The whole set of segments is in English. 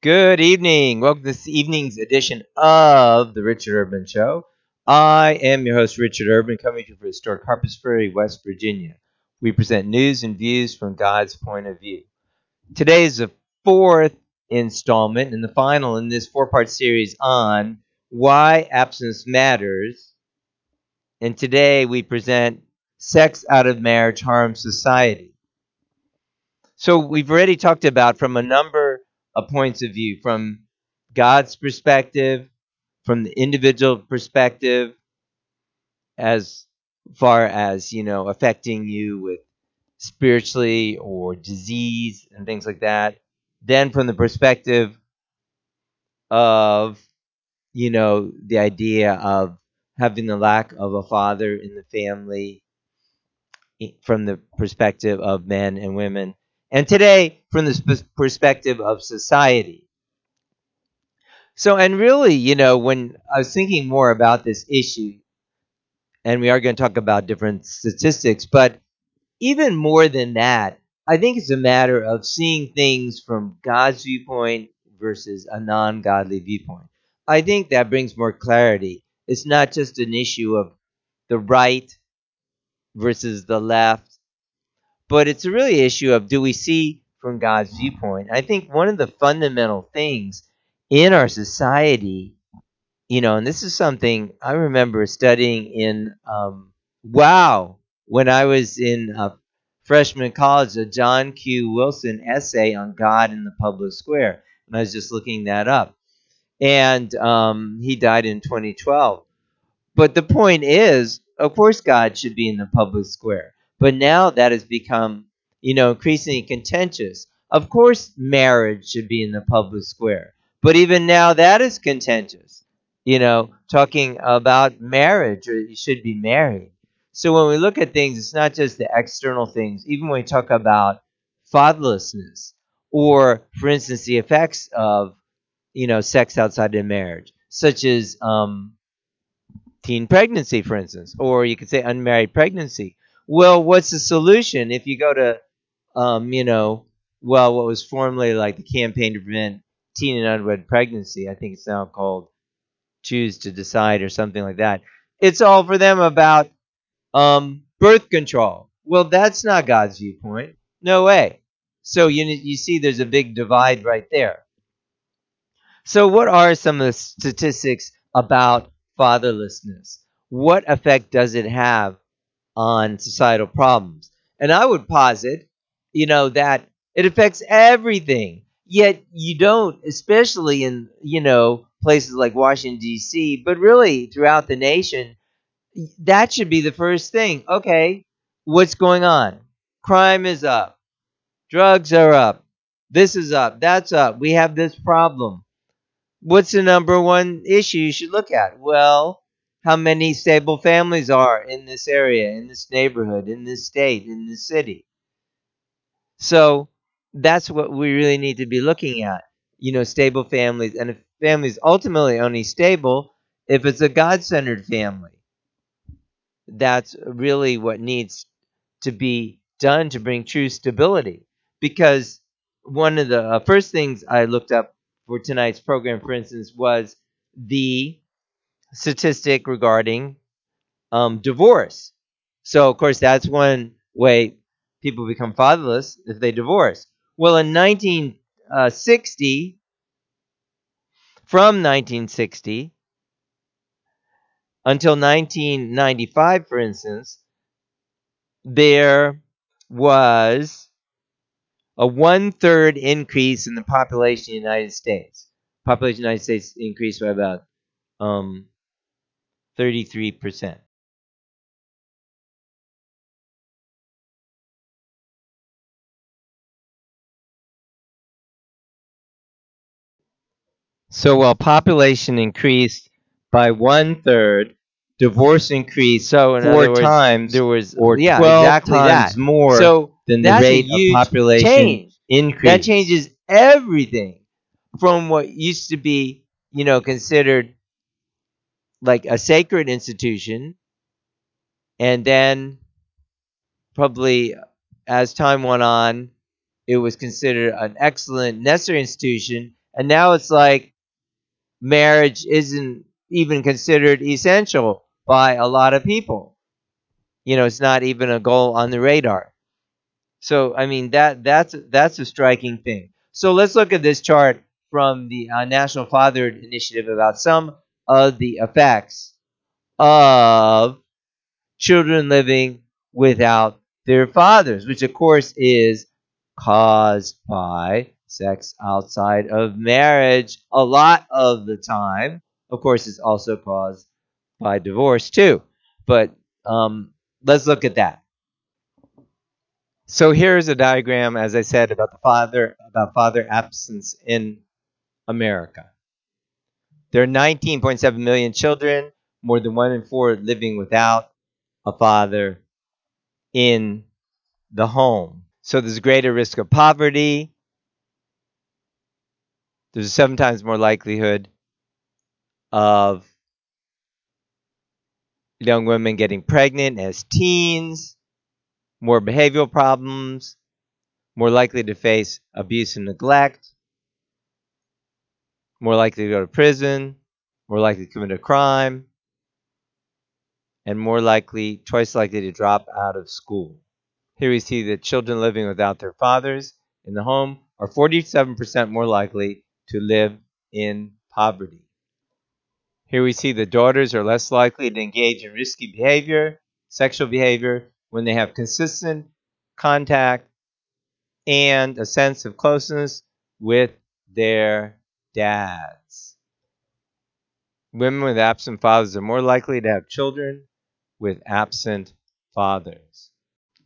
Good evening. Welcome to this evening's edition of the Richard Urban Show. I am your host, Richard Urban, coming to you from historic Harpers Ferry, West Virginia. We present news and views from God's point of view. Today is the fourth installment and the final in this four part series on why abstinence matters. And today we present sex out of marriage harms society. So we've already talked about from a number of points of view from God's perspective, from the individual perspective, as far as, you know, affecting you with spiritually or disease and things like that. Then from the perspective of, you know, the idea of having the lack of a father in the family from the perspective of men and women. And today, from the perspective of society. So, and really, you know, when I was thinking more about this issue, and we are going to talk about different statistics, but even more than that, I think it's a matter of seeing things from God's viewpoint versus a non godly viewpoint. I think that brings more clarity. It's not just an issue of the right versus the left, but it's a really issue of do we see from God's viewpoint? I think one of the fundamental things in our society, you know, and this is something I remember studying in, um, wow, when I was in uh, freshman college, a John Q. Wilson essay on God in the public square. And I was just looking that up. And um, he died in 2012. But the point is, of course, God should be in the public square. But now that has become, you know, increasingly contentious. Of course, marriage should be in the public square. But even now, that is contentious. You know, talking about marriage, or you should be married. So when we look at things, it's not just the external things. Even when we talk about fatherlessness, or for instance, the effects of, you know, sex outside of marriage, such as um, teen pregnancy, for instance, or you could say unmarried pregnancy. Well, what's the solution if you go to, um, you know, well, what was formerly like the campaign to prevent teen and unwed pregnancy? I think it's now called Choose to Decide or something like that. It's all for them about um, birth control. Well, that's not God's viewpoint. No way. So you you see, there's a big divide right there. So, what are some of the statistics about fatherlessness? What effect does it have on societal problems? And I would posit, you know, that it affects everything. Yet you don't, especially in, you know, places like Washington, D.C., but really throughout the nation, that should be the first thing. Okay, what's going on? Crime is up. Drugs are up. This is up. That's up. We have this problem. What's the number one issue you should look at? Well, how many stable families are in this area, in this neighborhood, in this state, in this city. So that's what we really need to be looking at. You know, stable families, and if families ultimately only stable if it's a God centered family. That's really what needs to be done to bring true stability. Because one of the uh, first things I looked up for tonight's program, for instance, was the statistic regarding um, divorce. So, of course, that's one way people become fatherless if they divorce. Well, in 1960, uh, from 1960 until 1995, for instance, there was a one third increase in the population of the United States. Population of the United States increased by about um, 33%. So while population increased by one third, divorce increased so in four words, times. There was or yeah, twelve exactly times that. more so than the rate of population change. increase. That changes everything from what used to be, you know, considered like a sacred institution, and then probably as time went on, it was considered an excellent, necessary institution And now it's like marriage isn't even considered essential by a lot of people. You know, it's not even a goal on the radar. So, I mean, that that's that's a striking thing. So let's look at this chart from the uh, National Fatherhood Initiative about some of the effects of children living without their fathers, which of course is caused by sex outside of marriage a lot of the time. Of course, it's also caused by divorce too. But um, let's look at that. So here's a diagram, as I said, about the father about father absence in America. There are 19.7 million children, more than one in four living without a father in the home. So there's a greater risk of poverty. There's a seven times more likelihood of young women getting pregnant as teens, more behavioral problems, more likely to face abuse and neglect, more likely to go to prison, more likely to commit a crime, and more likely, twice likely to drop out of school. Here we see that children living without their fathers in the home are 47% more likely to live in poverty. Here we see that daughters are less likely to engage in risky behavior, sexual behavior, when they have consistent contact and a sense of closeness with their dads. Women with absent fathers are more likely to have children with absent fathers.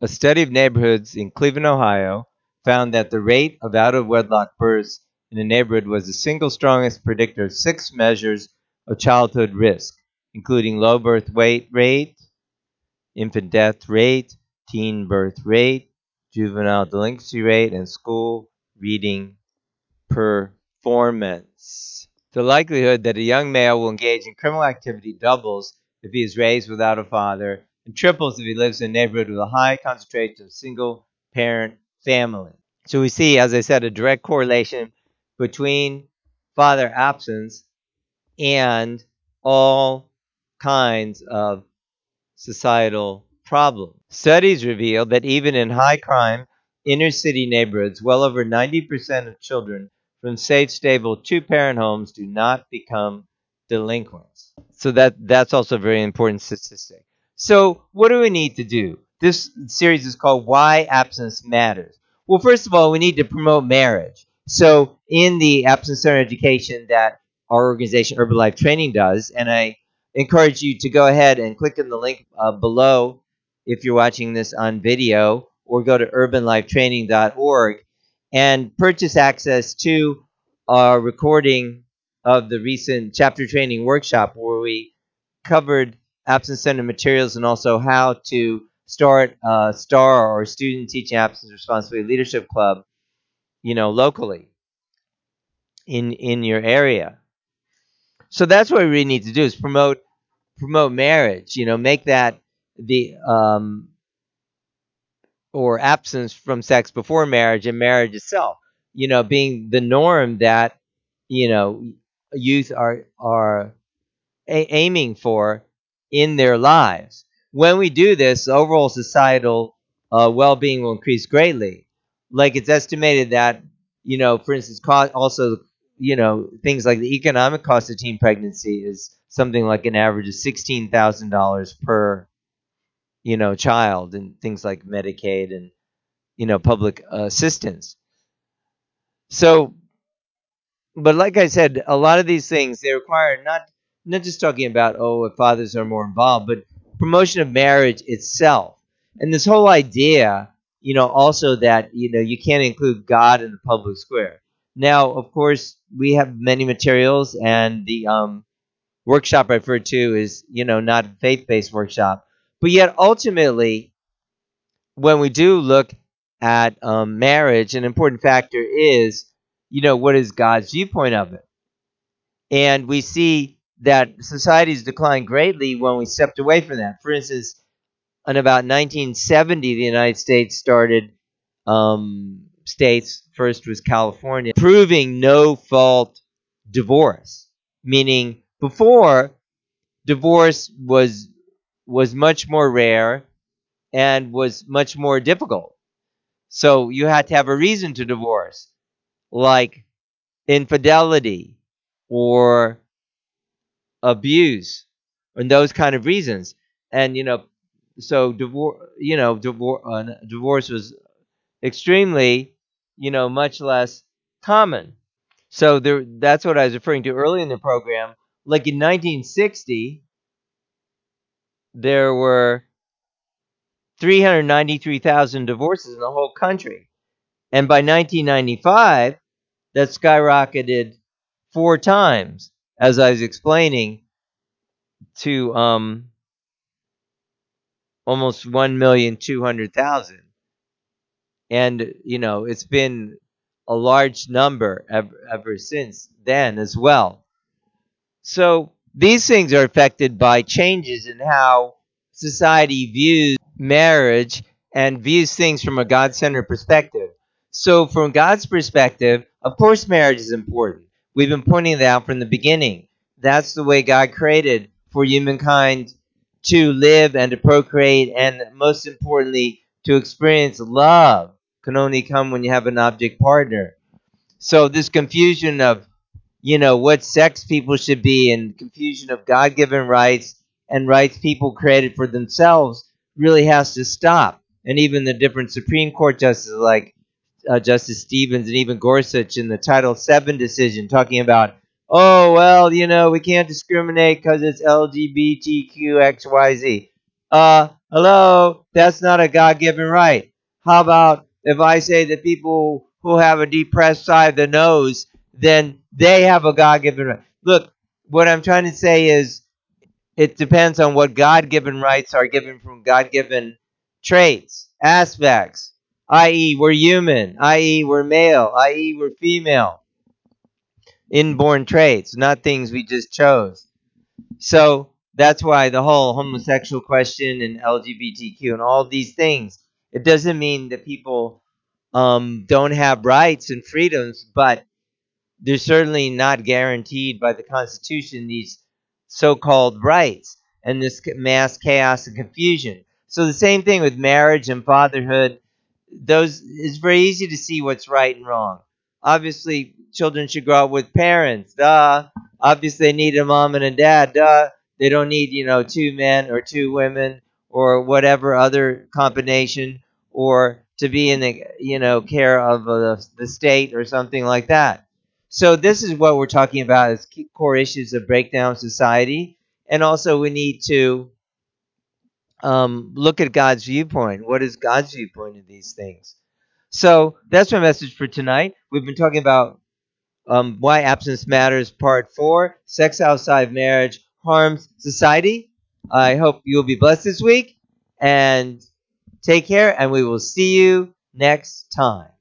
A study of neighborhoods in Cleveland, Ohio, found that the rate of out of wedlock births in a neighborhood was the single strongest predictor of six measures of childhood risk, including low birth weight rate, infant death rate, teen birth rate, juvenile delinquency rate, and school reading The likelihood that a young male will engage in criminal activity doubles if he is raised without a father and triples if he lives in a neighborhood with a high concentration of single parent family. So we see, as I said, a direct correlation between father absence and all kinds of societal problems. Studies reveal that even in high crime inner city neighborhoods, well over 90% of children from safe, stable two parent homes do not become delinquents. So that that's also a very important statistic. So what do we need to do? This series is called Why Abstinence Matters. Well, first of all, we need to promote marriage. So in the abstinence center education that our organization Urban Life Training does, and I encourage you to go ahead and click on the link uh, below if you're watching this on video, or go to urbanlifetraining.org and purchase access to our recording of the recent chapter training workshop where we covered abstinence center materials and also how to start a star or student teaching abstinence responsibility leadership club you know locally in in your area. So that's what we really need to do is promote promote marriage you know make that the um or abstinence from sex before marriage and marriage itself you know being the norm that you know youth are are a- aiming for in their lives. When we do this, overall societal uh, well-being will increase greatly. Like it's estimated that you know, for instance, cost also you know things like the economic cost of teen pregnancy is something like an average of sixteen thousand dollars per you know child, and things like Medicaid and you know public assistance. So but like I said, a lot of these things they require not not just talking about oh if fathers are more involved, but promotion of marriage itself, and this whole idea, you know, also that you know you can't include God in the public square. Now, of course, we have many materials, and the um, workshop I referred to is you know not a faith-based workshop, but yet ultimately, when we do look at um, marriage, an important factor is you know, what is God's viewpoint of it? And we see that societies declined greatly when we stepped away from that. For instance, in about 1970, the United States started um, states first was California, proving no fault divorce, meaning before divorce was was much more rare and was much more difficult. So you had to have a reason to divorce, like infidelity or abuse and those kind of reasons. And you know, so divorce, you know, divorce, uh, divorce was extremely, you know, much less common. So there, that's what I was referring to early in the program. Like in 1960, there were 393,000 divorces in the whole country. And by 1995, that skyrocketed four times, as I was explaining, to um, almost 1,200,000. And, you know, it's been a large number ever, ever since then as well. So these things are affected by changes in how society views marriage and views things from a God centered perspective. So, from God's perspective, of course, marriage is important. We've been pointing that out from the beginning. That's the way God created for humankind to live and to procreate, and most importantly, to experience love can only come when you have an object partner. So, this confusion of you know what sex people should be and confusion of God-given rights and rights people created for themselves really has to stop. And even the different Supreme Court justices like uh, Justice Stevens and even Gorsuch in the Title VII decision talking about, oh, well, you know, we can't discriminate because it's LGBTQXYZ. Uh, hello, that's not a God given right. How about if I say that people who have a depressed side of the nose, then they have a God given right? Look, what I'm trying to say is it depends on what God given rights are given from God given traits, aspects, i.e., we're human, i.e., we're male, i.e., we're female. Inborn traits, not things we just chose. So that's why the whole homosexual question and LGBTQ and all these things, it doesn't mean that people um, don't have rights and freedoms, but they're certainly not guaranteed by the Constitution these so called rights and this mass chaos and confusion. So the same thing with marriage and fatherhood. Those it's very easy to see what's right and wrong. Obviously, children should grow up with parents. Duh. Obviously, they need a mom and a dad. Duh. They don't need you know two men or two women or whatever other combination or to be in the you know care of uh, the state or something like that. So this is what we're talking about as core issues of breakdown society, and also we need to um, look at God's viewpoint. What is God's viewpoint of these things? So that's my message for tonight. We've been talking about um, why abstinence matters, part four. Sex outside marriage harms society. I hope you will be blessed this week, and take care. And we will see you next time.